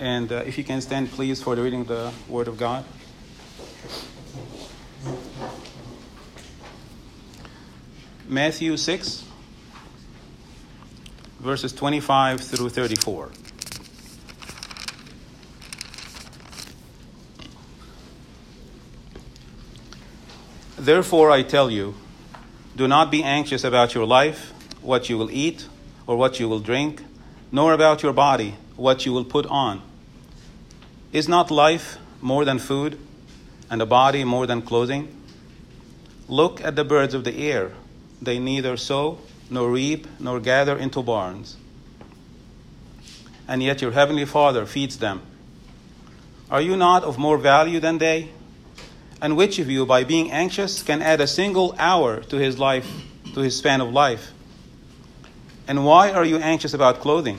And uh, if you can stand, please, for the reading of the Word of God. Matthew 6, verses 25 through 34. Therefore, I tell you, do not be anxious about your life, what you will eat, or what you will drink, nor about your body, what you will put on. Is not life more than food, and a body more than clothing? Look at the birds of the air. They neither sow, nor reap, nor gather into barns. And yet your heavenly Father feeds them. Are you not of more value than they? And which of you, by being anxious, can add a single hour to his life, to his span of life? And why are you anxious about clothing?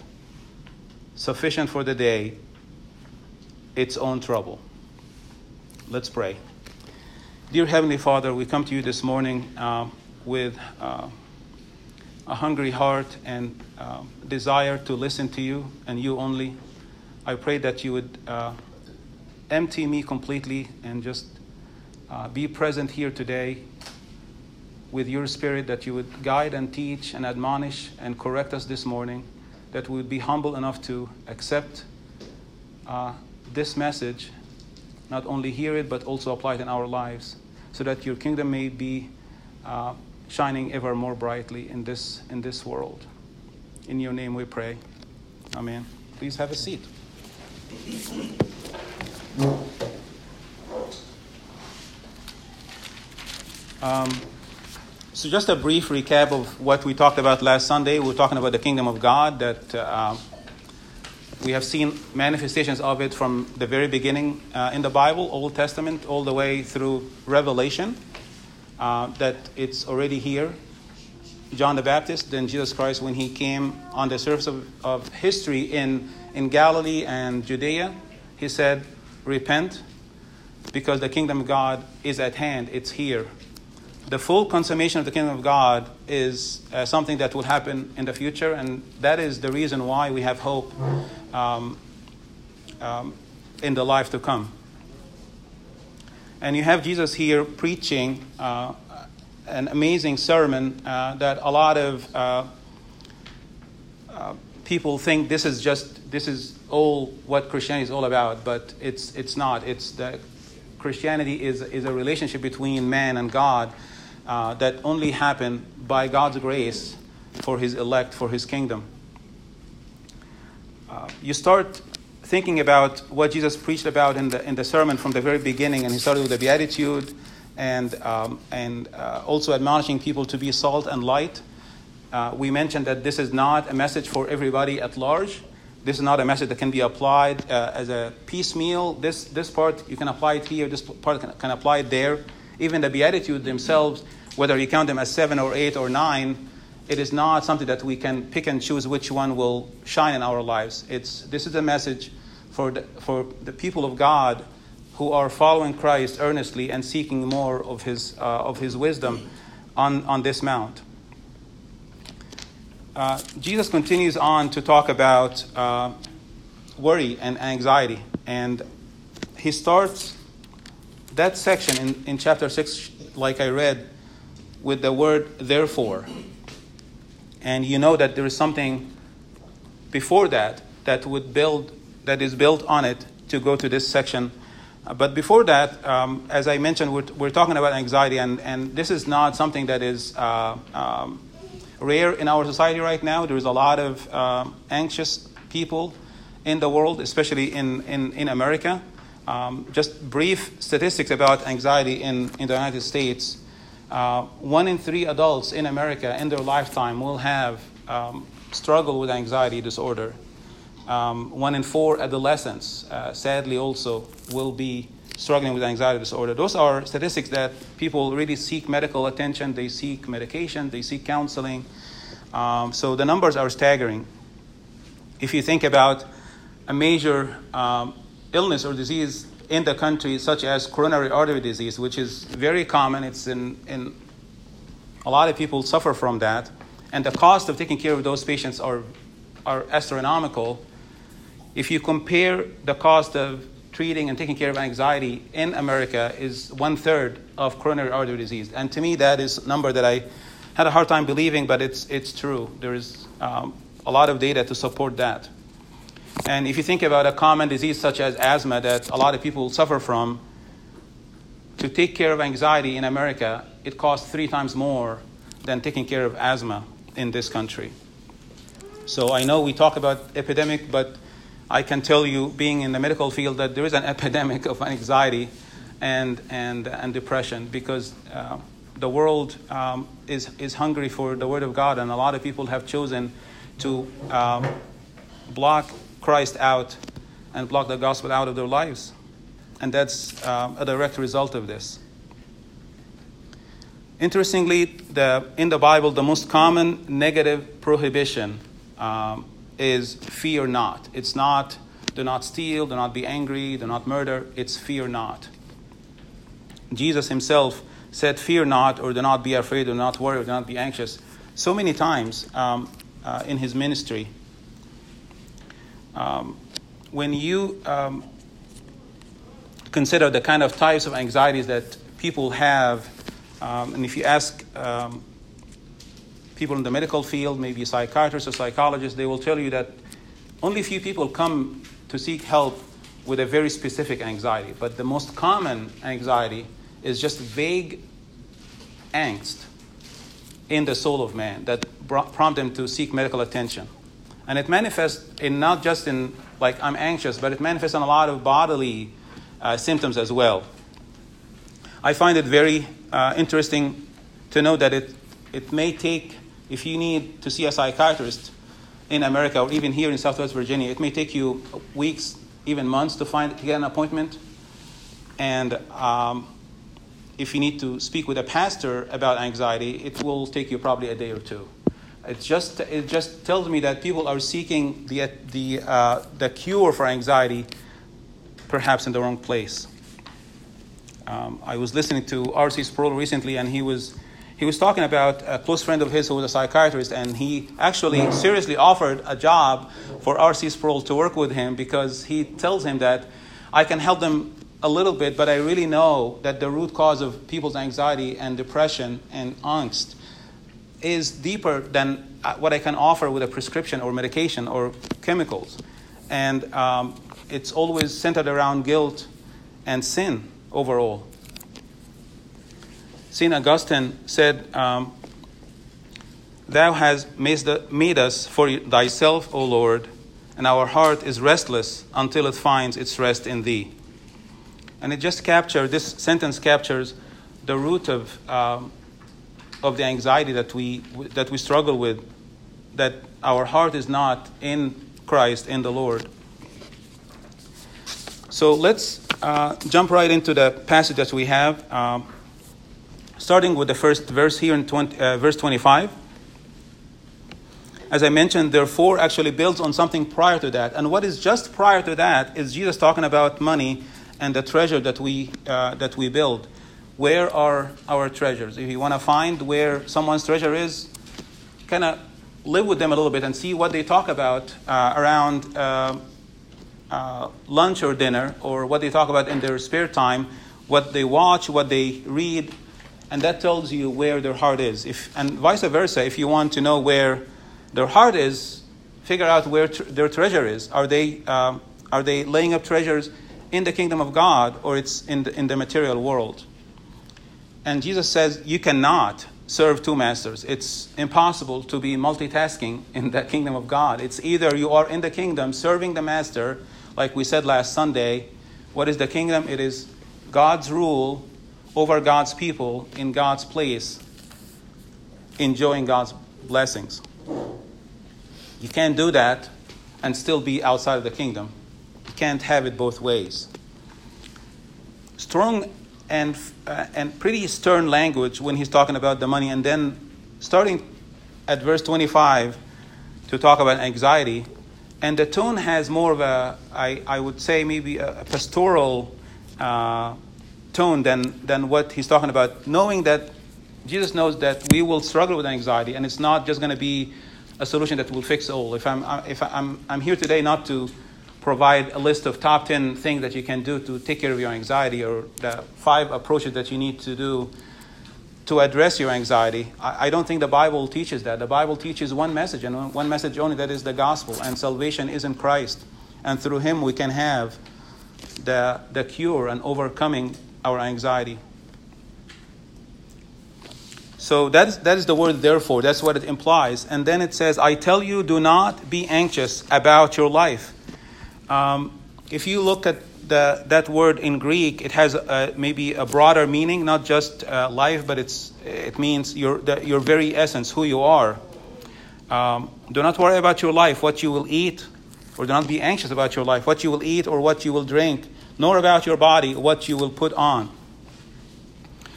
Sufficient for the day its own trouble. Let's pray. Dear Heavenly Father, we come to you this morning uh, with uh, a hungry heart and uh, desire to listen to you and you only. I pray that you would uh, empty me completely and just uh, be present here today with your spirit, that you would guide and teach and admonish and correct us this morning, that we would be humble enough to accept uh, this message, not only hear it, but also apply it in our lives, so that your kingdom may be uh, shining ever more brightly in this, in this world. In your name we pray. Amen. Please have a seat. Um, so, just a brief recap of what we talked about last Sunday. We were talking about the kingdom of God, that uh, we have seen manifestations of it from the very beginning uh, in the Bible, Old Testament, all the way through Revelation, uh, that it's already here. John the Baptist, then Jesus Christ, when he came on the surface of, of history in, in Galilee and Judea, he said, Repent, because the kingdom of God is at hand, it's here. The full consummation of the kingdom of God is uh, something that will happen in the future, and that is the reason why we have hope um, um, in the life to come. And you have Jesus here preaching uh, an amazing sermon uh, that a lot of uh, uh, people think this is just this is all what Christianity is all about, but it's it's not. It's that Christianity is is a relationship between man and God uh, that only happen by God's grace for His elect, for His kingdom. Uh, you start thinking about what Jesus preached about in the in the sermon from the very beginning, and he started with the beatitude and, um, and uh, also admonishing people to be salt and light. Uh, we mentioned that this is not a message for everybody at large. This is not a message that can be applied uh, as a piecemeal. This, this part, you can apply it here, this part can, can apply it there. Even the Beatitudes themselves, whether you count them as seven or eight or nine, it is not something that we can pick and choose which one will shine in our lives. It's, this is a message for the, for the people of God who are following Christ earnestly and seeking more of his, uh, of his wisdom on, on this mount. Uh, Jesus continues on to talk about uh, worry and anxiety. And he starts that section in, in chapter 6, like I read, with the word therefore. And you know that there is something before that that would build that is built on it to go to this section. Uh, but before that, um, as I mentioned, we're, we're talking about anxiety, and, and this is not something that is uh, um, rare in our society right now. There is a lot of um, anxious people in the world, especially in, in, in America. Um, just brief statistics about anxiety in, in the United States. Uh, one in three adults in America in their lifetime will have um, struggle with anxiety disorder. Um, one in four adolescents, uh, sadly, also will be struggling with anxiety disorder. Those are statistics that people really seek medical attention, they seek medication, they seek counseling. Um, so the numbers are staggering. If you think about a major um, illness or disease in the country, such as coronary artery disease, which is very common, it's in, in a lot of people suffer from that, and the cost of taking care of those patients are, are astronomical. If you compare the cost of treating and taking care of anxiety in America is one third of coronary artery disease. And to me, that is a number that I had a hard time believing, but it's, it's true. There is um, a lot of data to support that. And if you think about a common disease such as asthma that a lot of people suffer from, to take care of anxiety in America, it costs three times more than taking care of asthma in this country. So I know we talk about epidemic, but I can tell you, being in the medical field, that there is an epidemic of anxiety and, and, and depression because uh, the world um, is, is hungry for the Word of God, and a lot of people have chosen to um, block Christ out and block the gospel out of their lives. And that's um, a direct result of this. Interestingly, the, in the Bible, the most common negative prohibition um, is fear not. It's not do not steal, do not be angry, do not murder. It's fear not. Jesus himself said, Fear not, or do not be afraid, do not worry, or do not be anxious, so many times um, uh, in his ministry. Um, when you um, consider the kind of types of anxieties that people have, um, and if you ask um, people in the medical field, maybe psychiatrists or psychologists, they will tell you that only few people come to seek help with a very specific anxiety. But the most common anxiety is just vague angst in the soul of man that prompt them to seek medical attention. And it manifests in not just in like I'm anxious, but it manifests in a lot of bodily uh, symptoms as well. I find it very uh, interesting to know that it, it may take if you need to see a psychiatrist in America or even here in Southwest Virginia, it may take you weeks, even months to find to get an appointment. And um, if you need to speak with a pastor about anxiety, it will take you probably a day or two. It just it just tells me that people are seeking the the uh, the cure for anxiety, perhaps in the wrong place. Um, I was listening to R.C. Sproul recently, and he was he was talking about a close friend of his who was a psychiatrist, and he actually seriously offered a job for R.C. Sproul to work with him because he tells him that I can help them a little bit, but I really know that the root cause of people's anxiety and depression and angst is deeper than uh, what I can offer with a prescription or medication or chemicals. And um, it's always centered around guilt and sin overall. St. Augustine said, um, Thou hast made us for thyself, O Lord, and our heart is restless until it finds its rest in thee. And it just captures, this sentence captures the root of, um, of the anxiety that we, that we struggle with, that our heart is not in Christ, in the Lord. So let's uh, jump right into the passage that we have. Um, starting with the first verse here in 20, uh, verse 25. As I mentioned, therefore actually builds on something prior to that. And what is just prior to that is Jesus talking about money and the treasure that we, uh, that we build. Where are our treasures? If you want to find where someone's treasure is, kind of live with them a little bit and see what they talk about uh, around uh, uh, lunch or dinner, or what they talk about in their spare time, what they watch, what they read, and that tells you where their heart is. If, and vice versa, if you want to know where their heart is, figure out where tr- their treasure is. Are they, um, are they laying up treasures in the kingdom of God or it's in the, in the material world? And Jesus says you cannot serve two masters. It's impossible to be multitasking in the kingdom of God. It's either you are in the kingdom serving the master, like we said last Sunday. What is the kingdom? It is God's rule over God's people in God's place, enjoying God's blessings. You can't do that and still be outside of the kingdom. You can't have it both ways. Strong and, uh, and pretty stern language when he's talking about the money, and then starting at verse 25 to talk about anxiety. And the tone has more of a, I, I would say, maybe a, pastoral uh, tone than, than what he's talking about, knowing that Jesus knows that we will struggle with anxiety, and it's not just going to be a solution that will fix all. If I'm, if I'm, I'm here today not to provide a list of top 10 things that you can do to take care of your anxiety or the five approaches that you need to do to address your anxiety. I, I don't think the Bible teaches that. The Bible teaches one message and one message only that is the gospel, and salvation is in Christ. And through Him we can have the, the cure and overcoming our anxiety. So that is, that is the word therefore. That's what it implies. And then it says, I tell you, do not be anxious about your life. Um, if you look at the, that word in Greek, it has a, maybe a broader meaning, not just uh, life, but it's, it means your, the, your very essence, who you are. Um, do not worry about your life, what you will eat, or do not be anxious about your life, what you will eat or what you will drink, nor about your body, what you will put on.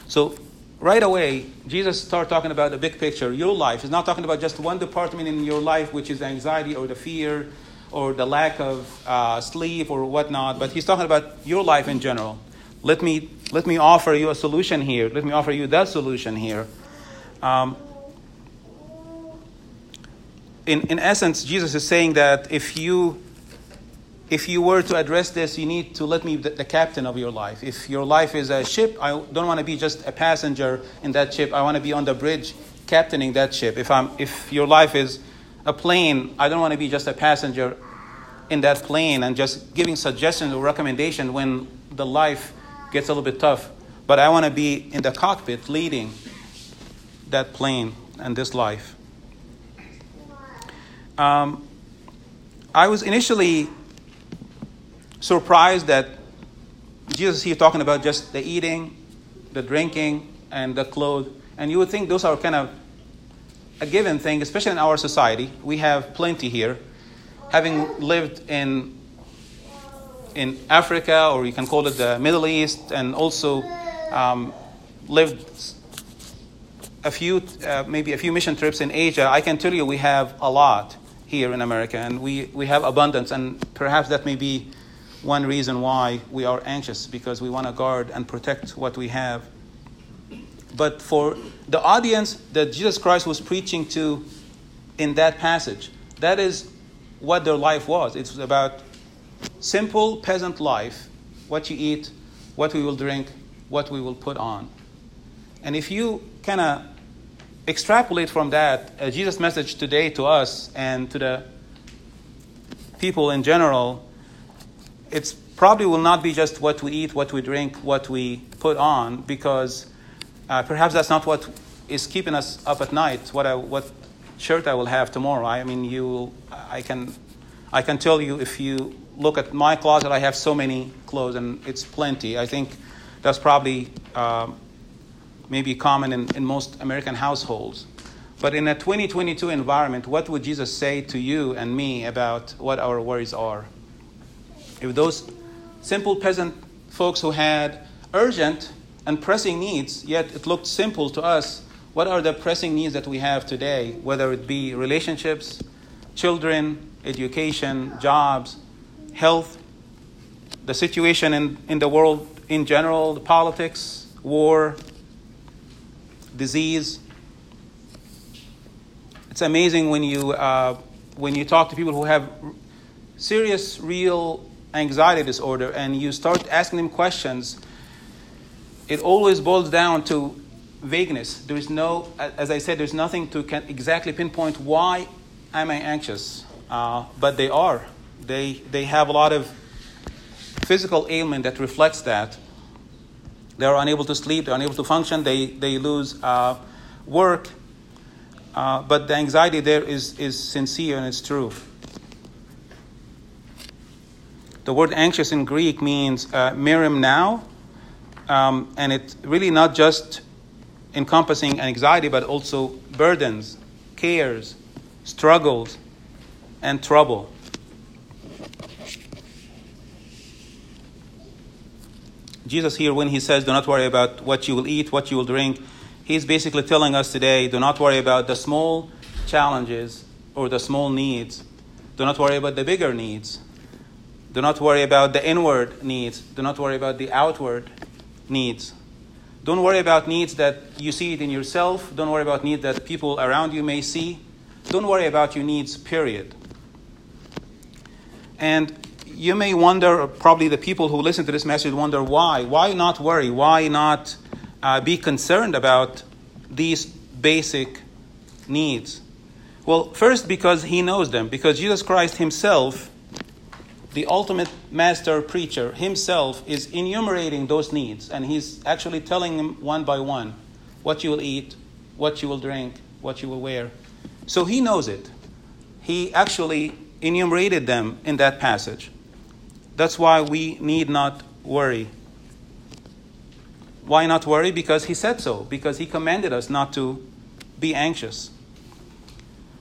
So, right away, Jesus started talking about the big picture, your life. He's not talking about just one department in your life, which is anxiety or the fear or the lack of uh, sleep or whatnot, but he's talking about your life in general. Let me, let me offer you a solution here. Let me offer you that solution here. Um, in, in essence, Jesus is saying that if you if you were to address this, you need to let me be the captain of your life. If your life is a ship, I don't want to be just a passenger in that ship. I want to be on the bridge captaining that ship. If, I'm, if your life is a plane, I don't want to be just a passenger in that plane and just giving suggestions or recommendation when the life gets a little bit tough. But I want to be in the cockpit leading that plane and this life. Um, I was initially surprised that Jesus here talking about just the eating, the drinking, and the clothes. And you would think those are kind of a given thing, especially in our society. We have plenty here. Having lived in in Africa, or you can call it the Middle East, and also um, lived a few, uh, maybe a few mission trips in Asia, I can tell you we have a lot here in America, and we, we have abundance, and perhaps that may be one reason why we are anxious because we want to guard and protect what we have. But for the audience that Jesus Christ was preaching to in that passage, that is what their life was. It was about simple peasant life what you eat, what we will drink, what we will put on. And if you kind of extrapolate from that, uh, Jesus' message today to us and to the people in general it's probably will not be just what we eat, what we drink, what we put on, because uh, perhaps that's not what is keeping us up at night. What I, what shirt I will have tomorrow. I mean, you, I can, I can tell you if you look at my closet, I have so many clothes, and it's plenty. I think that's probably um, maybe common in, in most American households. But in a 2022 environment, what would Jesus say to you and me about what our worries are? If those simple peasant folks who had urgent and pressing needs, yet it looked simple to us, what are the pressing needs that we have today, whether it be relationships, children, education, jobs, health, the situation in, in the world in general, the politics, war, disease. It's amazing when you, uh, when you talk to people who have serious, real anxiety disorder and you start asking them questions, it always boils down to vagueness. There is no, as I said, there's nothing to exactly pinpoint why am I anxious? uh, but they are. They, they have a lot of physical ailment that reflects that. They are unable to sleep, they're unable to function, they, they lose uh, work. Uh, but the anxiety there is, is sincere and it's true. The word anxious in Greek means uh, now, um, and it's really not just encompassing anxiety, but also burdens, cares, struggles, and trouble. Jesus, here, when he says, Do not worry about what you will eat, what you will drink, he's basically telling us today, Do not worry about the small challenges or the small needs. Do not worry about the bigger needs. Do not worry about the inward needs. Do not worry about the outward needs. Don't worry about needs that you see it in yourself. Don't worry about needs that people around you may see. Don't worry about your needs, period. And you may wonder, probably the people who listen to this message wonder why. Why not worry? Why not uh, be concerned about these basic needs? Well, first, because he knows them, because Jesus Christ himself, the ultimate master preacher, himself is enumerating those needs, and he's actually telling them one by one what you will eat, what you will drink, what you will wear. So he knows it. He actually enumerated them in that passage. That's why we need not worry. Why not worry? Because he said so, because he commanded us not to be anxious.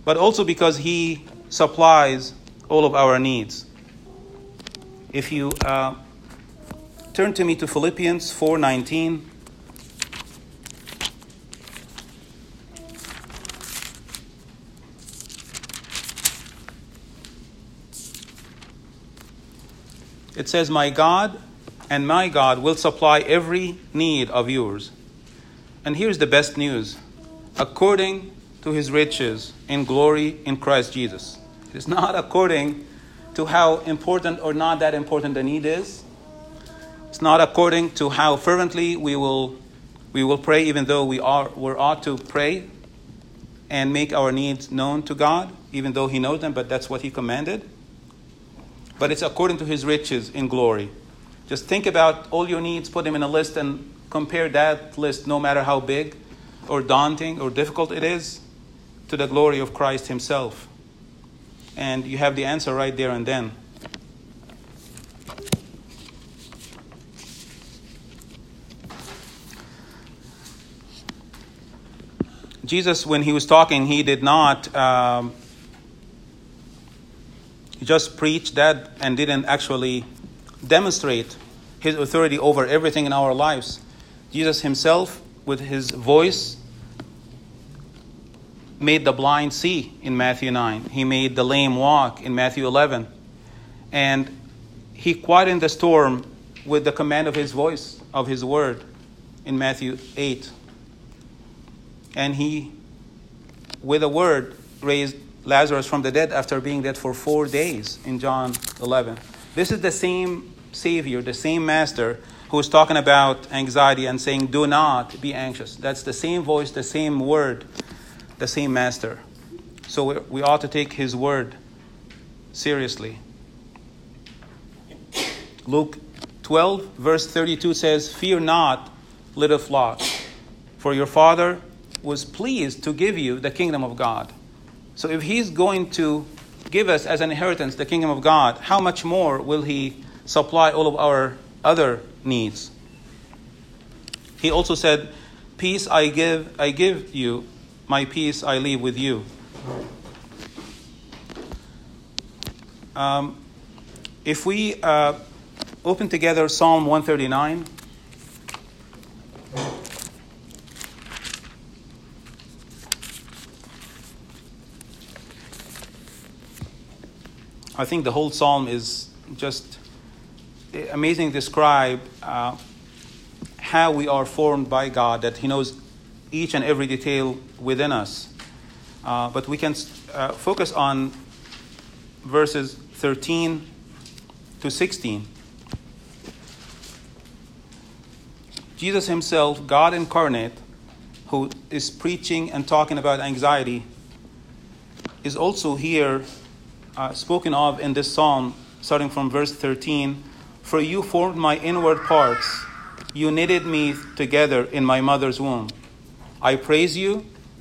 But also because he supplies all of our needs. If you uh, turn to me to Philippians 4:19 it says, My God and my God will supply every need of yours. And here's the best news according to his riches in glory in Christ Jesus. It is not according to how important or not that important the need is. It's not according to how fervently we will, we will pray, even though we are we're ought to pray and make our needs known to God, even though He knows them, but that's what He commanded but it's according to his riches in glory. Just think about all your needs, put them in a list, and compare that list, no matter how big or daunting or difficult it is, to the glory of Christ himself. And you have the answer right there and then. Jesus, when he was talking, he did not um, just preached that and didn't actually demonstrate his authority over everything in our lives. Jesus himself, with his voice, made the blind see in Matthew 9. He made the lame walk in Matthew 11. And he quieted the storm with the command of his voice, of his word, in Matthew 8. And he, with a word, raised Lazarus from the dead after being dead for four days in John 11. This is the same Savior, the same Master who is talking about anxiety and saying, Do not be anxious. That's the same voice, the same word, the same Master. So we ought to take His word seriously. Luke 12, verse 32 says, Fear not, little flock, for your Father was pleased to give you the kingdom of God. So if he's going to give us as an inheritance the kingdom of God, how much more will he supply all of our other needs? He also said, "Peace I give I give you, my peace I leave with you." Um, if we uh, open together Psalm 139. I think the whole psalm is just amazing describe uh, how we are formed by God, that He knows each and every detail within us. Uh, but we can uh, focus on verses 13 to 16. Jesus Himself, God incarnate, who is preaching and talking about anxiety, is also here uh, spoken of in this psalm, starting from verse 13 For you formed my inward parts, you knitted me together in my mother's womb. I praise you,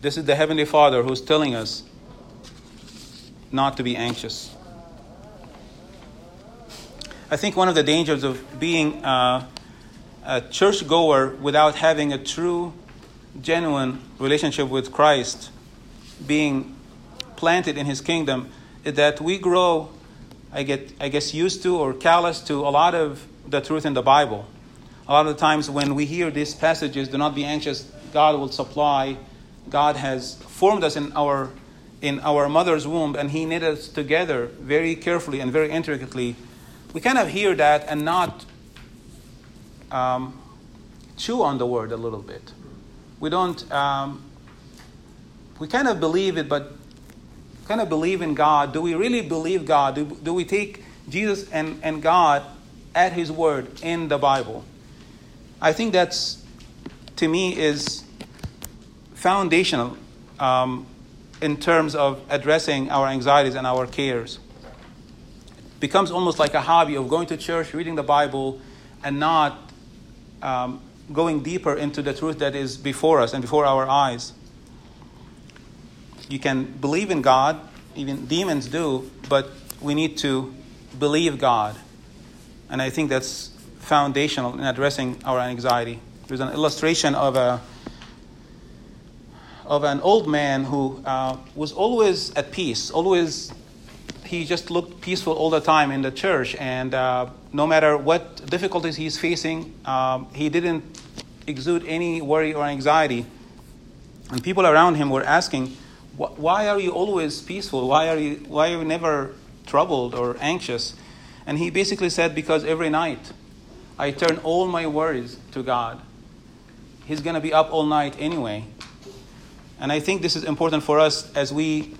This is the Heavenly Father who's telling us not to be anxious. I think one of the dangers of being uh, a churchgoer without having a true, genuine relationship with Christ, being planted in His kingdom, is that we grow, I get, I guess, used to or callous to a lot of the truth in the Bible. A lot of the times when we hear these passages, do not be anxious, God will supply. God has formed us in our in our mother's womb, and He knit us together very carefully and very intricately we kind of hear that and not um, chew on the word a little bit. We don't, um, we kind of believe it, but kind of believe in God. Do we really believe God? Do, do we take Jesus and, and God at His word in the Bible? I think that's, to me, is foundational um, in terms of addressing our anxieties and our cares becomes almost like a hobby of going to church, reading the Bible, and not um, going deeper into the truth that is before us and before our eyes. You can believe in God, even demons do, but we need to believe God. And I think that's foundational in addressing our anxiety. There's an illustration of a of an old man who uh, was always at peace, always he just looked peaceful all the time in the church, and uh, no matter what difficulties he's facing, um, he didn't exude any worry or anxiety. And people around him were asking, "Why are you always peaceful? Why are you why are you never troubled or anxious?" And he basically said, "Because every night I turn all my worries to God. He's going to be up all night anyway." And I think this is important for us as we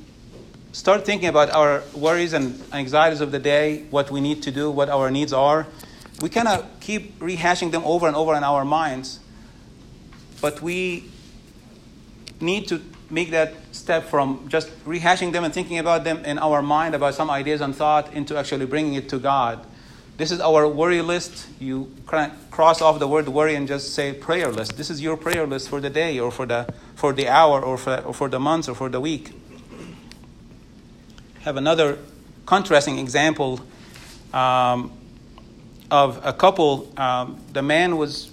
start thinking about our worries and anxieties of the day, what we need to do, what our needs are, we of keep rehashing them over and over in our minds. But we need to make that step from just rehashing them and thinking about them in our mind about some ideas and thought into actually bringing it to God. This is our worry list. You cross off the word worry and just say prayer list. This is your prayer list for the day or for the, for the hour or for, or for the month or for the week have another contrasting example um, of a couple. Um, the man was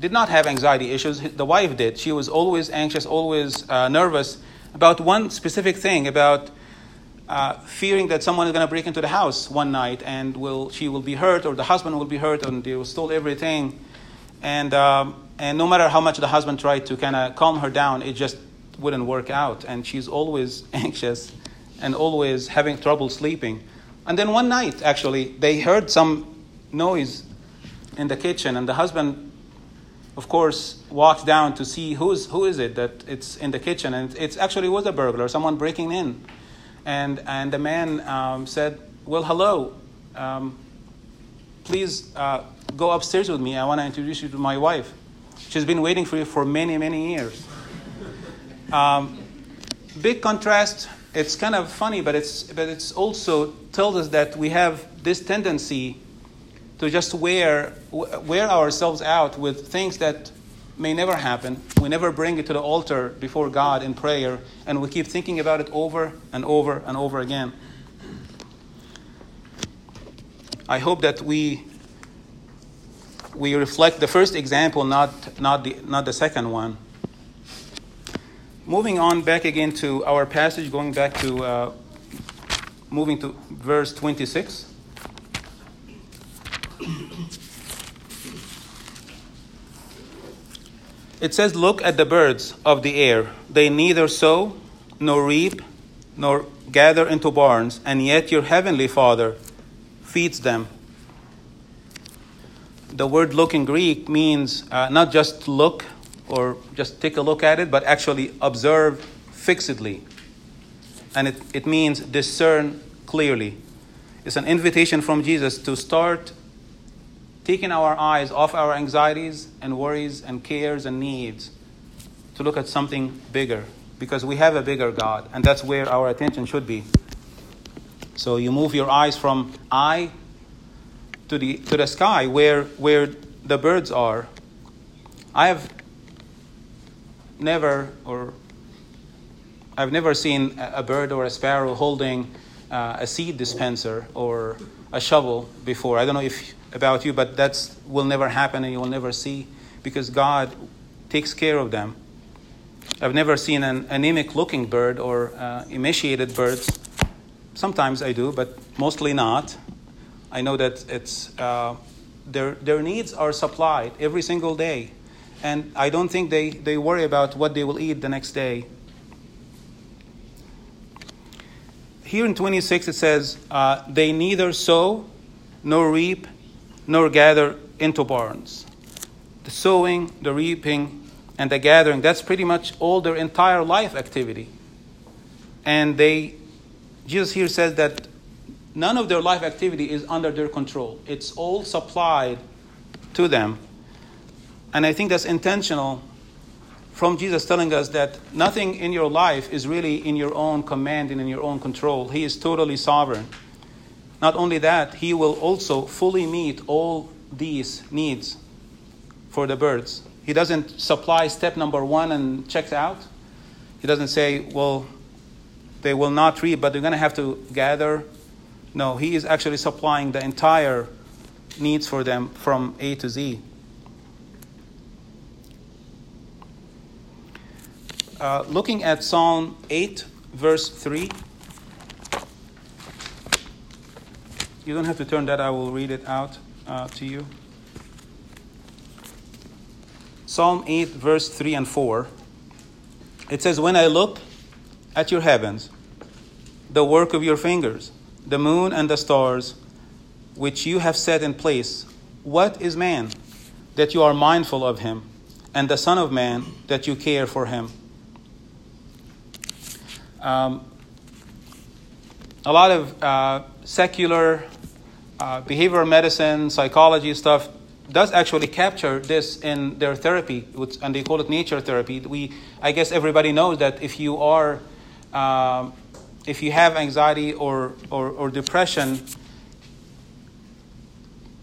did not have anxiety issues. The wife did. She was always anxious, always uh, nervous about one specific thing about uh, fearing that someone is going to break into the house one night and will she will be hurt or the husband will be hurt and they will steal everything. And um, and no matter how much the husband tried to kind of calm her down, it just wouldn't work out. And she's always anxious and always having trouble sleeping. And then one night, actually, they heard some noise in the kitchen, and the husband, of course, walked down to see who's, who is it that it's in the kitchen. And it actually was a burglar, someone breaking in. And, and the man um, said, Well, hello. Um, please uh, go upstairs with me. I want to introduce you to my wife. She's been waiting for you for many, many years. Um, big contrast it's kind of funny, but it's but it's also tells us that we have this tendency to just wear wear ourselves out with things that may never happen. We never bring it to the altar before God in prayer, and we keep thinking about it over and over and over again. I hope that we we reflect the first example, not not the not the second one. Moving on back again to our passage, going back to uh, moving to verse 26. It says, Look at the birds of the air. They neither sow nor reap nor gather into barns, and yet your heavenly Father feeds them. The word look in Greek means uh, not just look or just take a look at it, but actually observe fixedly. And it, it means discern clearly. It's an invitation from Jesus to start taking our eyes off our anxieties and worries and cares and needs to look at something bigger because we have a bigger God, and that's where our attention should be. So you move your eyes from I to the, to the sky where, where the birds are. I have never or I've never seen a bird or a sparrow holding uh, a seed dispenser or a shovel before. I don't know if about you, but that's will never happen and you will never see because God takes care of them. I've never seen an anemic looking bird or uh, emaciated birds. Sometimes I do, but mostly not. I know that it's, uh, their, their needs are supplied every single day. And I don't think they, they worry about what they will eat the next day. Here in 26 it says, uh, They neither sow nor reap nor gather into barns. The sowing, the reaping, and the gathering, that's pretty much all their entire life activity. And they, Jesus here says that none of their life activity is under their control. It's all supplied to them. And I think that's intentional from Jesus telling us that nothing in your life is really in your own command and in your own control. He is totally sovereign. Not only that, He will also fully meet all these needs for the birds. He doesn't supply step number one and checks out. He doesn't say, well, they will not reap, but they're going to have to gather. No, He is actually supplying the entire needs for them from A to Z. Uh, looking at Psalm 8, verse 3. You don't have to turn that, I will read it out uh, to you. Psalm 8, verse 3 and 4. It says, When I look at your heavens, the work of your fingers, the moon and the stars, which you have set in place, what is man that you are mindful of him, and the Son of Man that you care for him? Um, a lot of uh, secular uh, behavioral medicine, psychology stuff does actually capture this in their therapy, and they call it nature therapy. We, I guess everybody knows that if you are, um, if you have anxiety or, or, or depression,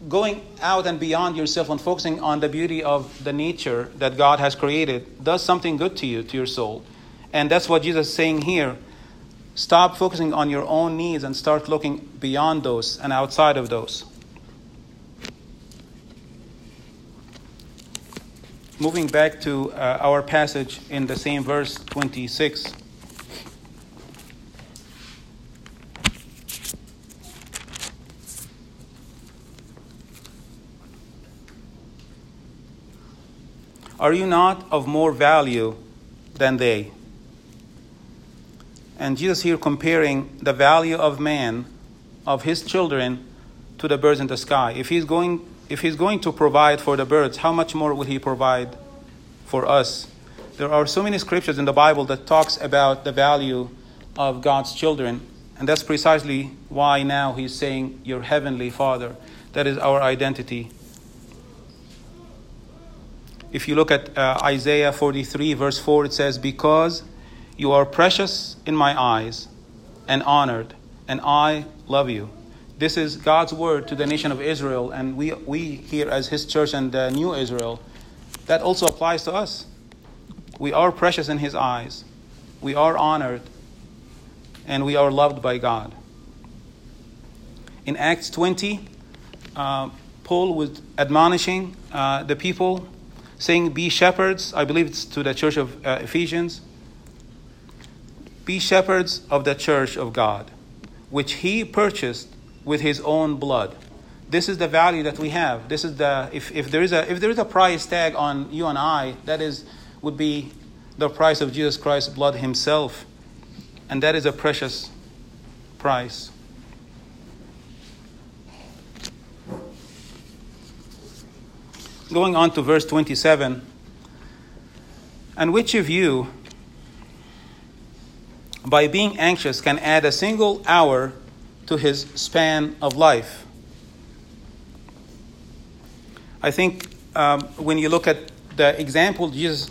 going out and beyond yourself and focusing on the beauty of the nature that God has created does something good to you, to your soul. And that's what Jesus is saying here. Stop focusing on your own needs and start looking beyond those and outside of those. Moving back to uh, our passage in the same verse 26. Are you not of more value than they? And Jesus here comparing the value of man, of his children, to the birds in the sky. If he's going, if he's going to provide for the birds, how much more will he provide for us? There are so many scriptures in the Bible that talks about the value of God's children, and that's precisely why now he's saying, "Your heavenly Father." That is our identity. If you look at uh, Isaiah 43, verse 4, it says, Because you are precious in my eyes and honored, and I love you. This is God's word to the nation of Israel, and we, we here as His church and the new Israel, that also applies to us. We are precious in His eyes, we are honored, and we are loved by God. In Acts 20, uh, Paul was admonishing uh, the people, saying, Be shepherds. I believe it's to the church of uh, Ephesians be shepherds of the church of God, which he purchased with his own blood. This is the value that we have. This is the if, if there is a if there is a price tag on you and I, that is would be the price of Jesus Christ's blood himself. And that is a precious price. Going on to verse 27. And which of you, by being anxious, can add a single hour to his span of life? I think um, when you look at the example Jesus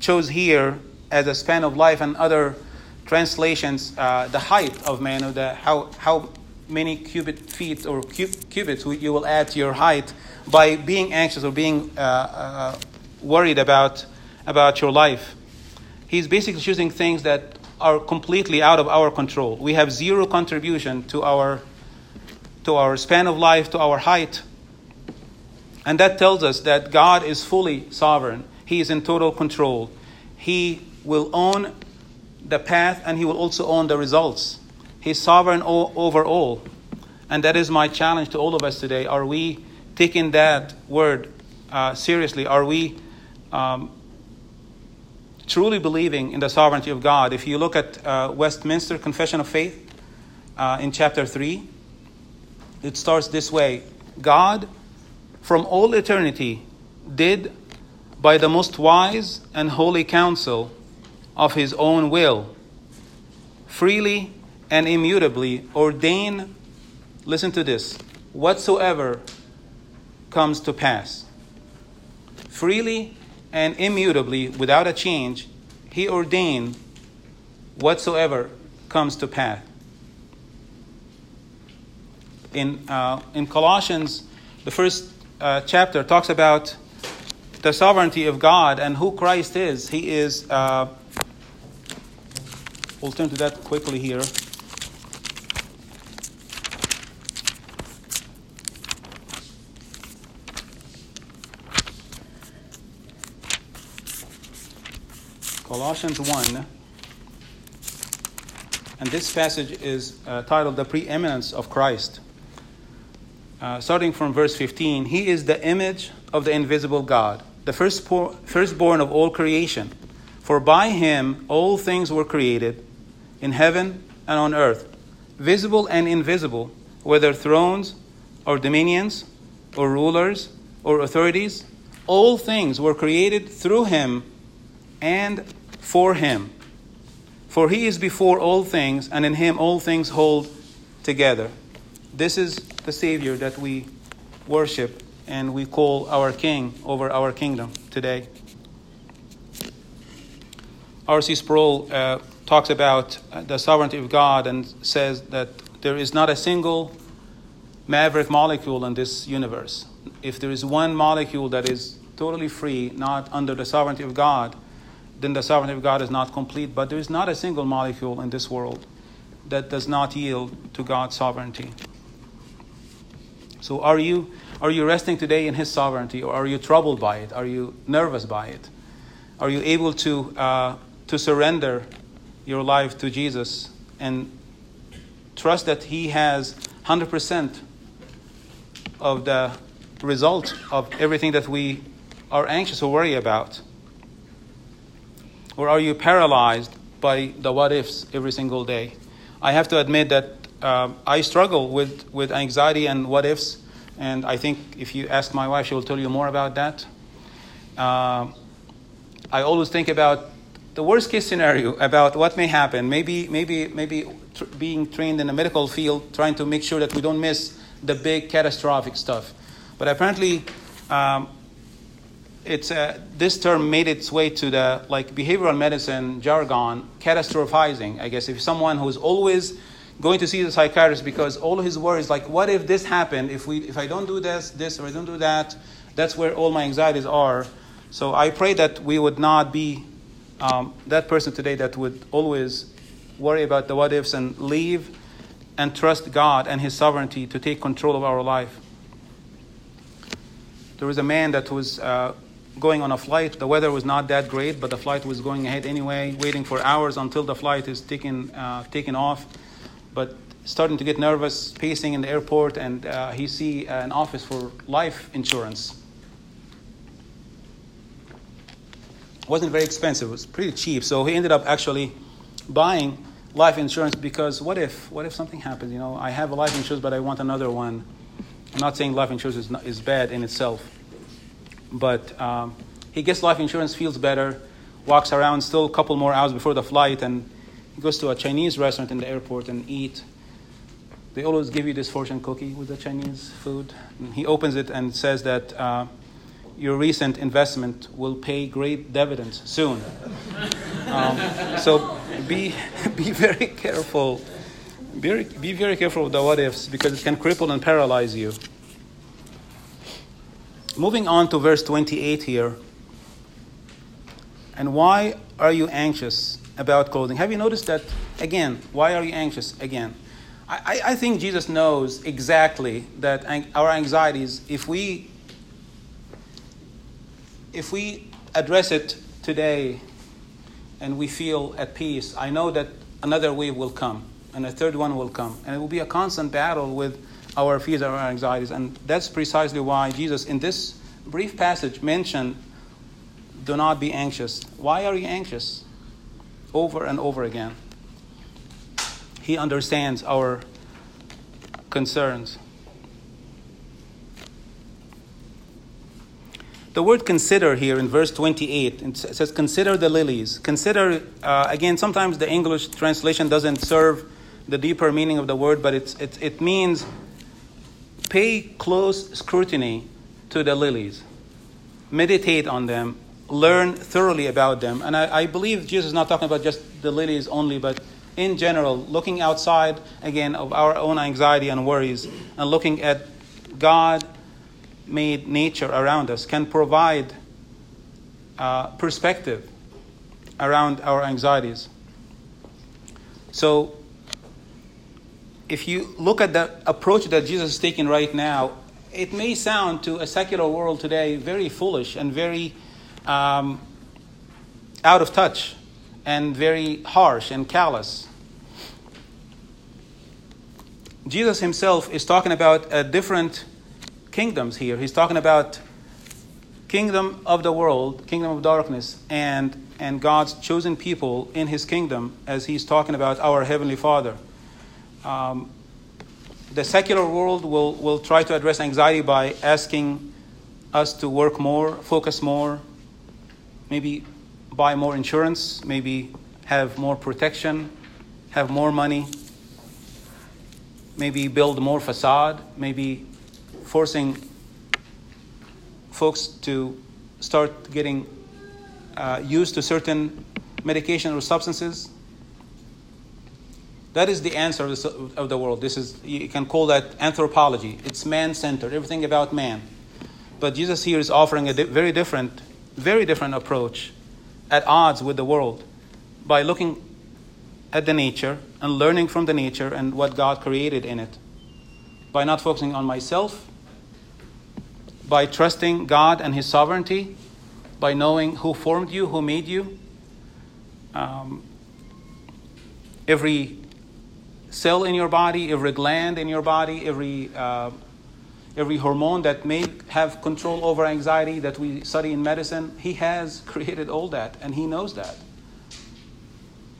chose here as a span of life and other translations, uh, the height of man, or the, how, how many cubit feet or cubits you will add to your height by being anxious or being uh, uh, worried about, about your life. He's basically choosing things that are completely out of our control. We have zero contribution to our, to our span of life, to our height. And that tells us that God is fully sovereign. He is in total control. He will own the path and he will also own the results. He's sovereign over all. And that is my challenge to all of us today. Are we taking that word uh, seriously? Are we um, truly believing in the sovereignty of God? If you look at uh, Westminster Confession of Faith uh, in chapter 3, it starts this way God, from all eternity, did by the most wise and holy counsel of his own will, freely and immutably ordain, listen to this, whatsoever comes to pass. Freely and immutably, without a change, he ordained whatsoever comes to pass. In, uh, in Colossians, the first uh, chapter talks about the sovereignty of God and who Christ is. He is uh, We'll turn to that quickly here. Colossians 1. And this passage is uh, titled The Preeminence of Christ. Uh, starting from verse 15 He is the image of the invisible God, the firstborn of all creation. For by him all things were created in heaven and on earth, visible and invisible, whether thrones or dominions or rulers or authorities, all things were created through him and for him. For he is before all things, and in him all things hold together. This is the Savior that we worship and we call our King over our kingdom today. R.C. Sproul uh, talks about the sovereignty of God and says that there is not a single maverick molecule in this universe. If there is one molecule that is totally free, not under the sovereignty of God, then the sovereignty of God is not complete. But there is not a single molecule in this world that does not yield to God's sovereignty. So are you are you resting today in His sovereignty, or are you troubled by it? Are you nervous by it? Are you able to uh, to surrender your life to Jesus and trust that He has 100% of the result of everything that we are anxious or worry about? Or are you paralyzed by the what ifs every single day? I have to admit that uh, I struggle with, with anxiety and what ifs, and I think if you ask my wife, she will tell you more about that. Uh, I always think about the worst case scenario about what may happen, maybe, maybe, maybe tr- being trained in the medical field, trying to make sure that we don't miss the big catastrophic stuff. But apparently, um, it's uh, this term made its way to the like behavioral medicine jargon, catastrophizing. I guess if someone who's always going to see the psychiatrist because all his worries, like, what if this happened? If we, if I don't do this, this, or I don't do that, that's where all my anxieties are. So I pray that we would not be um, that person today that would always worry about the what ifs and leave and trust God and His sovereignty to take control of our life. There was a man that was uh, going on a flight. The weather was not that great, but the flight was going ahead anyway, waiting for hours until the flight is taken, uh, taken off. But starting to get nervous, pacing in the airport, and uh, he see an office for life insurance. wasn't very expensive. It was pretty cheap. So he ended up actually buying life insurance because what if? What if something happens? You know, I have a life insurance, but I want another one. I'm not saying life insurance is, not, is bad in itself, but um, he gets life insurance, feels better, walks around still a couple more hours before the flight, and he goes to a Chinese restaurant in the airport and eat. They always give you this fortune cookie with the Chinese food. And he opens it and says that uh, your recent investment will pay great dividends soon. Um, so be, be very careful. Be, be very careful with the what ifs because it can cripple and paralyze you. Moving on to verse 28 here. And why are you anxious about clothing? Have you noticed that? Again, why are you anxious? Again. I, I think Jesus knows exactly that our anxieties, if we if we address it today and we feel at peace, I know that another wave will come and a third one will come. And it will be a constant battle with our fears and our anxieties. And that's precisely why Jesus, in this brief passage, mentioned do not be anxious. Why are you anxious? Over and over again. He understands our concerns. The word consider here in verse 28, it says, Consider the lilies. Consider, uh, again, sometimes the English translation doesn't serve the deeper meaning of the word, but it, it means pay close scrutiny to the lilies, meditate on them, learn thoroughly about them. And I, I believe Jesus is not talking about just the lilies only, but in general, looking outside, again, of our own anxiety and worries, and looking at God made nature around us can provide uh, perspective around our anxieties. So, if you look at the approach that Jesus is taking right now, it may sound to a secular world today very foolish and very um, out of touch and very harsh and callous. Jesus himself is talking about a different kingdoms here. He's talking about kingdom of the world, kingdom of darkness, and and God's chosen people in His kingdom, as He's talking about our heavenly Father. Um, the secular world will will try to address anxiety by asking us to work more, focus more, maybe buy more insurance, maybe have more protection, have more money, maybe build more facade, maybe forcing folks to start getting uh, used to certain medication or substances. That is the answer of the, of the world. This is you can call that anthropology. It's man-centered, everything about man. But Jesus here is offering a di- very different, very different approach, at odds with the world, by looking at the nature and learning from the nature and what God created in it, by not focusing on myself by trusting God and His sovereignty, by knowing who formed you, who made you. Um, every cell in your body, every gland in your body, every, uh, every hormone that may have control over anxiety that we study in medicine, He has created all that, and He knows that.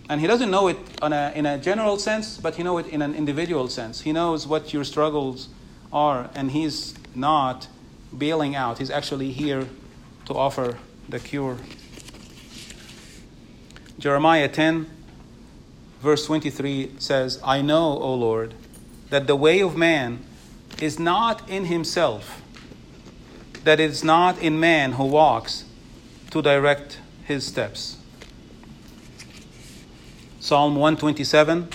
And He doesn't know it a, in a general sense, but He knows it in an individual sense. He knows what your struggles are, and He's not bailing out. He's actually here to offer the cure. Jeremiah 10, verse 23 says, I know, O Lord, that the way of man is not in himself, that it is not in man who walks to direct his steps. Psalm 127,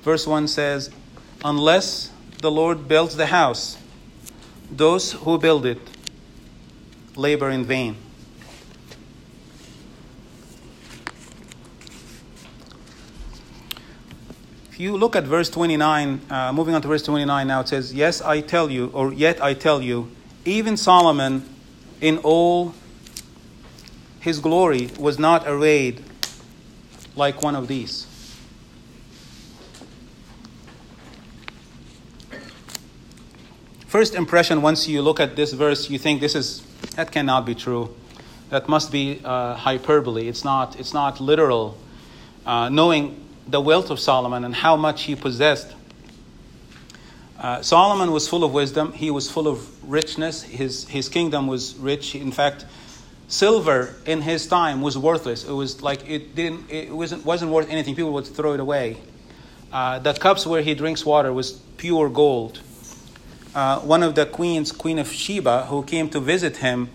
verse 1 says, Unless the Lord builds the house, those who build it labor in vain. You look at verse 29, uh, moving on to verse 29 now, it says, Yes, I tell you, or yet I tell you, even Solomon in all his glory was not arrayed like one of these. first impression, once you look at this verse, you think this is that cannot be true. That must be uh, hyperbole. It's not. It's not literal. Uh, knowing the wealth of Solomon and how much he possessed. Uh, Solomon was full of wisdom. He was full of richness. His, his kingdom was rich. In fact, silver in his time was worthless. It was like it didn't. It wasn't wasn't worth anything. People would throw it away. Uh, the cups where he drinks water was pure gold. Uh, one of the queens, Queen of Sheba, who came to visit him,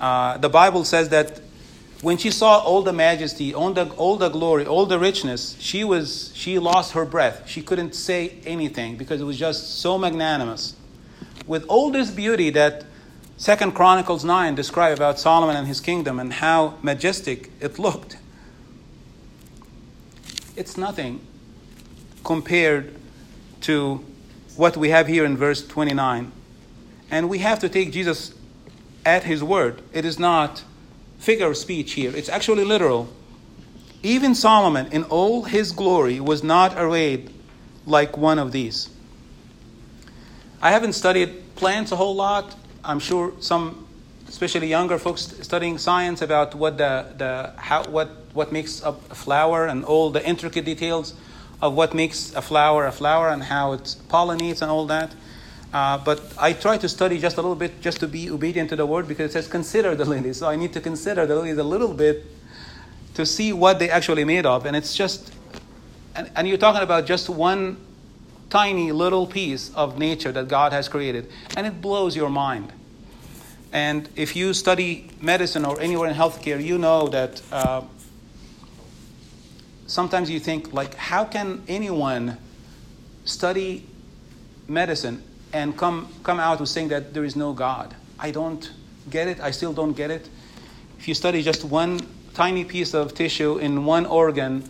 uh, the Bible says that when she saw all the majesty, all the, all the glory, all the richness, she was she lost her breath. She couldn't say anything because it was just so magnanimous. With all this beauty that Second Chronicles 9 describe about Solomon and his kingdom and how majestic it looked. It's nothing compared to what we have here in verse 29. And we have to take Jesus at his word. It is not figure of speech here, it's actually literal. Even Solomon, in all his glory, was not arrayed like one of these. I haven't studied plants a whole lot. I'm sure some, especially younger folks studying science, about what the, the how what what makes up a flower and all the intricate details of what makes a flower a flower and how it pollinates and all that. Uh, but I try to study just a little bit just to be obedient to the word because it says consider the lilies. So I need to consider the lilies a little bit to see what they actually made of. And it's just, and, and you're talking about just one tiny little piece of nature that God has created, and it blows your mind. And if you study medicine or anywhere in healthcare, you know that uh, sometimes you think, like, how can anyone study medicine and come, come out with saying that there is no God. I don't get it. I still don't get it. If you study just one tiny piece of tissue in one organ,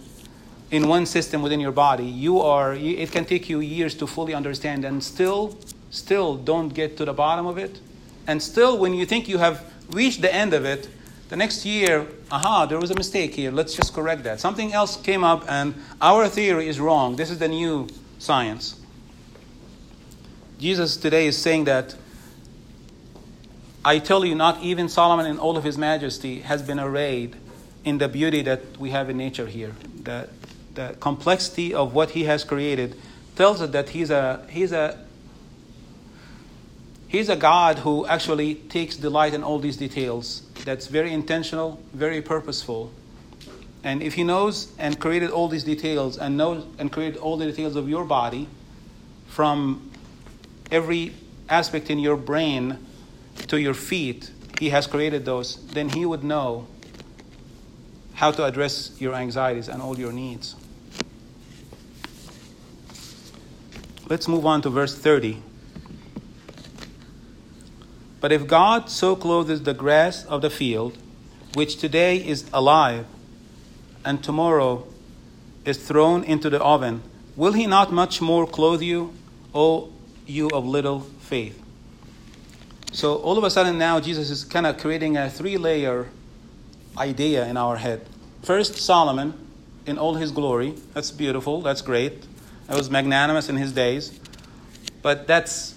in one system within your body, you are, it can take you years to fully understand and still, still don't get to the bottom of it. And still, when you think you have reached the end of it, the next year, aha, there was a mistake here. Let's just correct that. Something else came up, and our theory is wrong. This is the new science. Jesus today is saying that I tell you, not even Solomon in all of his majesty has been arrayed in the beauty that we have in nature here. The, the complexity of what he has created tells us that he's a, he's a He's a God who actually takes delight in all these details. That's very intentional, very purposeful. And if He knows and created all these details and knows and created all the details of your body, from every aspect in your brain to your feet, He has created those, then He would know how to address your anxieties and all your needs. Let's move on to verse 30. But if God so clothes the grass of the field, which today is alive and tomorrow is thrown into the oven, will He not much more clothe you, O you of little faith. So all of a sudden now Jesus is kind of creating a three-layer idea in our head. First, Solomon in all his glory. That's beautiful. That's great. That was magnanimous in his days. But that's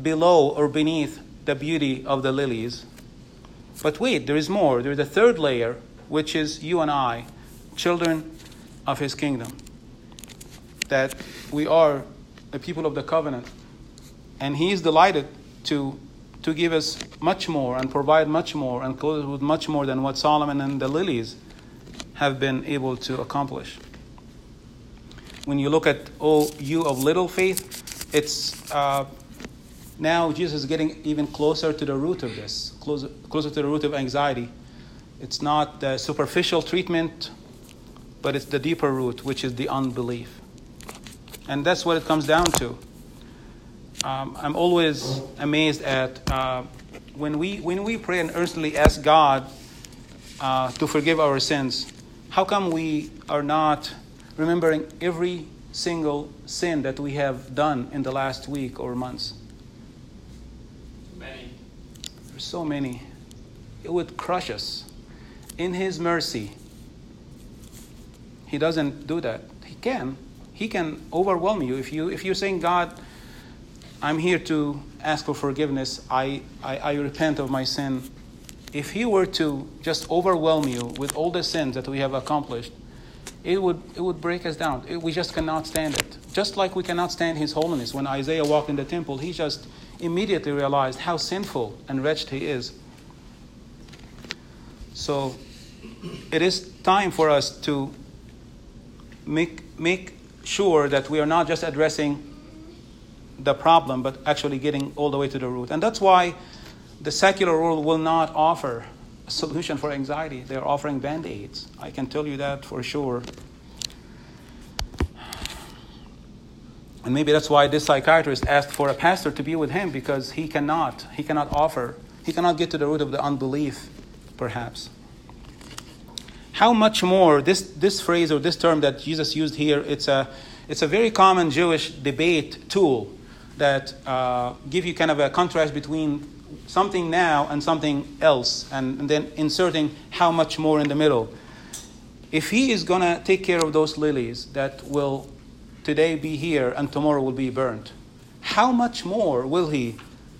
below or beneath the beauty of the lilies. But wait, there is more. There is a third layer, which is you and I, children of his kingdom. That we are the people of the covenant and He is delighted to, to give us much more and provide much more and clothe with much more than what Solomon and the lilies have been able to accomplish. When you look at, oh, you of little faith, it's uh, now Jesus is getting even closer to the root of this, closer, closer to the root of anxiety. It's not the superficial treatment, but it's the deeper root, which is the unbelief. And that's what it comes down to um, I'm always amazed at uh, when we when we pray and earnestly ask God uh, to forgive our sins. How come we are not remembering every single sin that we have done in the last week or months? Many. There's so many. It would crush us. In His mercy, He doesn't do that. He can. He can overwhelm you if you if you're saying God I'm here to ask for forgiveness. I, I, I, repent of my sin. If He were to just overwhelm you with all the sins that we have accomplished, it would, it would break us down. It, we just cannot stand it. Just like we cannot stand His holiness. When Isaiah walked in the temple, he just immediately realized how sinful and wretched he is. So it is time for us to make, make sure that we are not just addressing the problem, but actually getting all the way to the root. And that's why the secular world will not offer a solution for anxiety. They're offering band aids. I can tell you that for sure. And maybe that's why this psychiatrist asked for a pastor to be with him because he cannot, he cannot offer, he cannot get to the root of the unbelief, perhaps. How much more this, this phrase or this term that Jesus used here, it's a, it's a very common Jewish debate tool that uh, give you kind of a contrast between something now and something else, and, and then inserting how much more in the middle. If he is going to take care of those lilies that will today be here and tomorrow will be burnt, how much more will he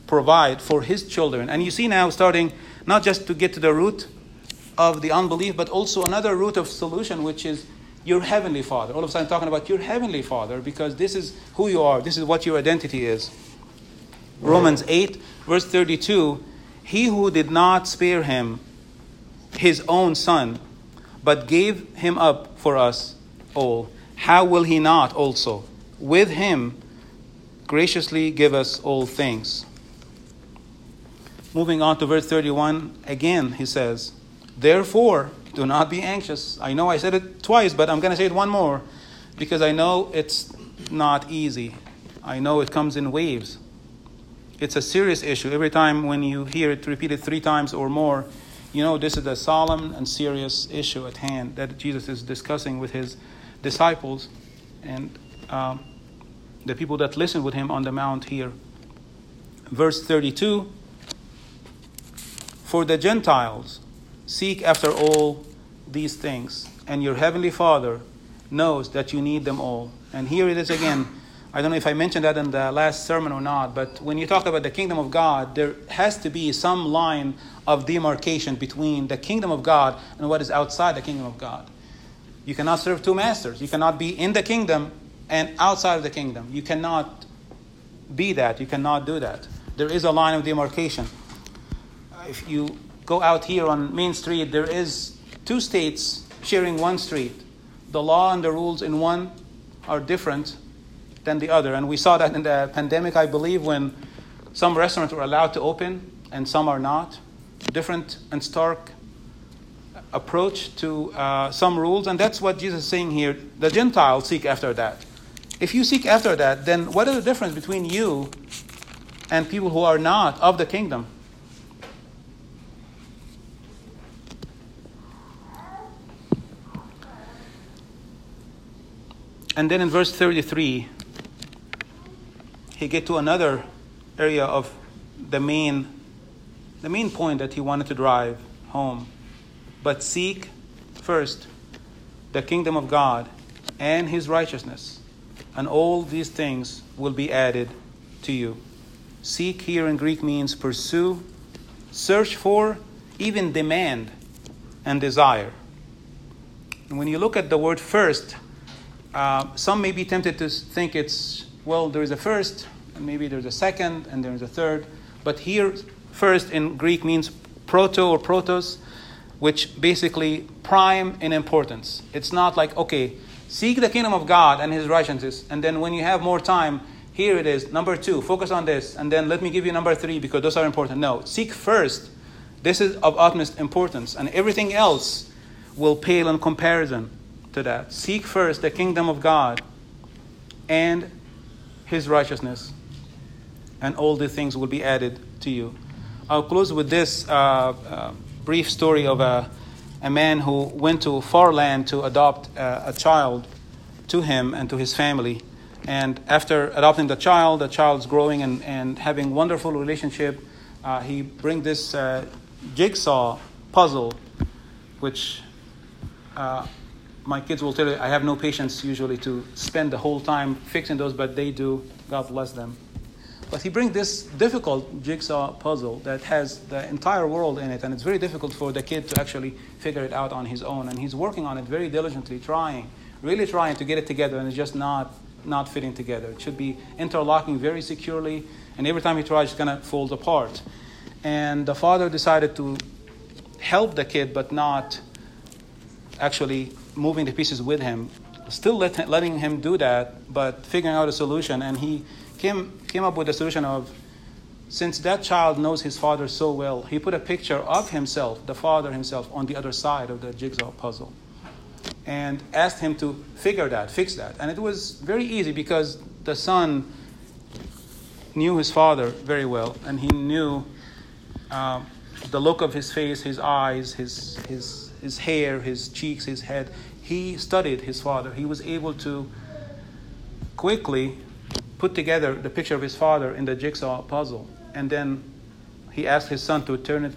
provide for his children? And you see now, starting not just to get to the root of the unbelief, but also another root of solution, which is your heavenly Father. All of a sudden, talking about your heavenly Father because this is who you are, this is what your identity is. Romans 8, verse 32 He who did not spare him, his own Son, but gave him up for us all, how will he not also, with him, graciously give us all things? Moving on to verse 31, again he says, Therefore, do not be anxious. I know I said it twice, but I'm going to say it one more because I know it's not easy. I know it comes in waves. It's a serious issue. Every time when you hear it repeated three times or more, you know this is a solemn and serious issue at hand that Jesus is discussing with his disciples and um, the people that listen with him on the mount here. Verse 32 For the Gentiles, Seek after all these things, and your heavenly Father knows that you need them all. And here it is again. I don't know if I mentioned that in the last sermon or not, but when you talk about the kingdom of God, there has to be some line of demarcation between the kingdom of God and what is outside the kingdom of God. You cannot serve two masters. You cannot be in the kingdom and outside of the kingdom. You cannot be that. You cannot do that. There is a line of demarcation. If you go out here on Main Street, there is two states sharing one street. The law and the rules in one are different than the other. And we saw that in the pandemic, I believe, when some restaurants were allowed to open and some are not. Different and stark approach to uh, some rules. And that's what Jesus is saying here. The Gentiles seek after that. If you seek after that, then what is the difference between you and people who are not of the kingdom? And then in verse 33, he get to another area of the main the main point that he wanted to drive home. But seek first the kingdom of God and his righteousness, and all these things will be added to you. Seek here in Greek means pursue, search for, even demand and desire. And when you look at the word first, uh, some may be tempted to think it's, well, there is a first, and maybe there's a second, and there's a third. But here, first in Greek means proto or protos, which basically prime in importance. It's not like, okay, seek the kingdom of God and his righteousness, and then when you have more time, here it is, number two, focus on this, and then let me give you number three because those are important. No, seek first. This is of utmost importance, and everything else will pale in comparison to that. Seek first the kingdom of God and his righteousness, and all the things will be added to you. I'll close with this uh, uh, brief story of a, a man who went to far land to adopt a, a child to him and to his family. And after adopting the child, the child's growing and, and having wonderful relationship. Uh, he bring this uh, jigsaw puzzle, which uh, my kids will tell you I have no patience usually to spend the whole time fixing those, but they do. God bless them. But he brings this difficult jigsaw puzzle that has the entire world in it, and it's very difficult for the kid to actually figure it out on his own. And he's working on it very diligently, trying, really trying to get it together, and it's just not not fitting together. It should be interlocking very securely, and every time he tries, it's to fall apart. And the father decided to help the kid, but not actually moving the pieces with him. Still let, letting him do that, but figuring out a solution. And he came, came up with the solution of since that child knows his father so well, he put a picture of himself, the father himself, on the other side of the jigsaw puzzle and asked him to figure that, fix that. And it was very easy because the son knew his father very well and he knew uh, the look of his face, his eyes, his, his, his hair, his cheeks, his head. He studied his father. He was able to quickly put together the picture of his father in the jigsaw puzzle. And then he asked his son to turn it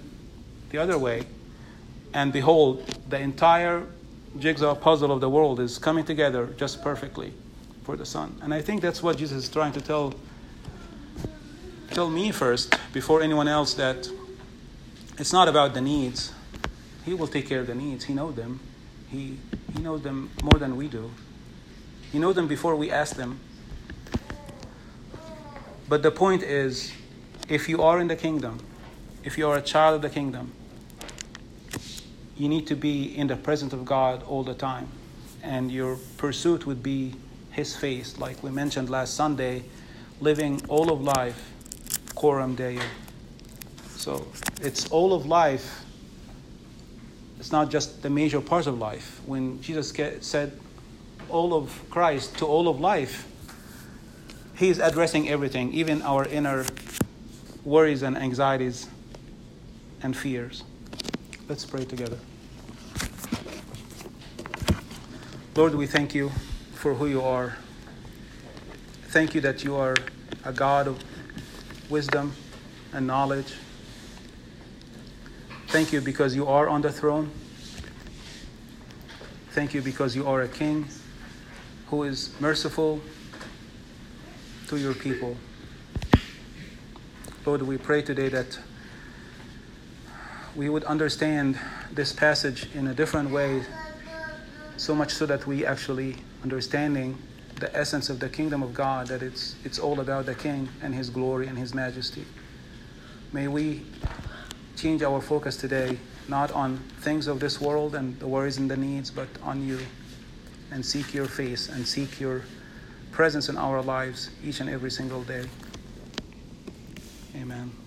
the other way. And behold, the entire jigsaw puzzle of the world is coming together just perfectly for the son. And I think that's what Jesus is trying to tell tell me first before anyone else that it's not about the needs. He will take care of the needs. He knows them. He he knows them more than we do. He knows them before we ask them. But the point is, if you are in the kingdom, if you are a child of the kingdom, you need to be in the presence of God all the time. And your pursuit would be His face, like we mentioned last Sunday, living all of life, coram Deo. So it's all of life. It's not just the major parts of life. When Jesus said all of Christ to all of life, he is addressing everything, even our inner worries and anxieties and fears. Let's pray together. Lord, we thank you for who you are. Thank you that you are a God of wisdom and knowledge. Thank you because you are on the throne. Thank you because you are a king who is merciful to your people. Lord, we pray today that we would understand this passage in a different way, so much so that we actually understanding the essence of the kingdom of God, that it's, it's all about the King and His glory and His majesty. May we change our focus today, not on things of this world and the worries and the needs, but on you, and seek your face and seek your presence in our lives each and every single day. Amen.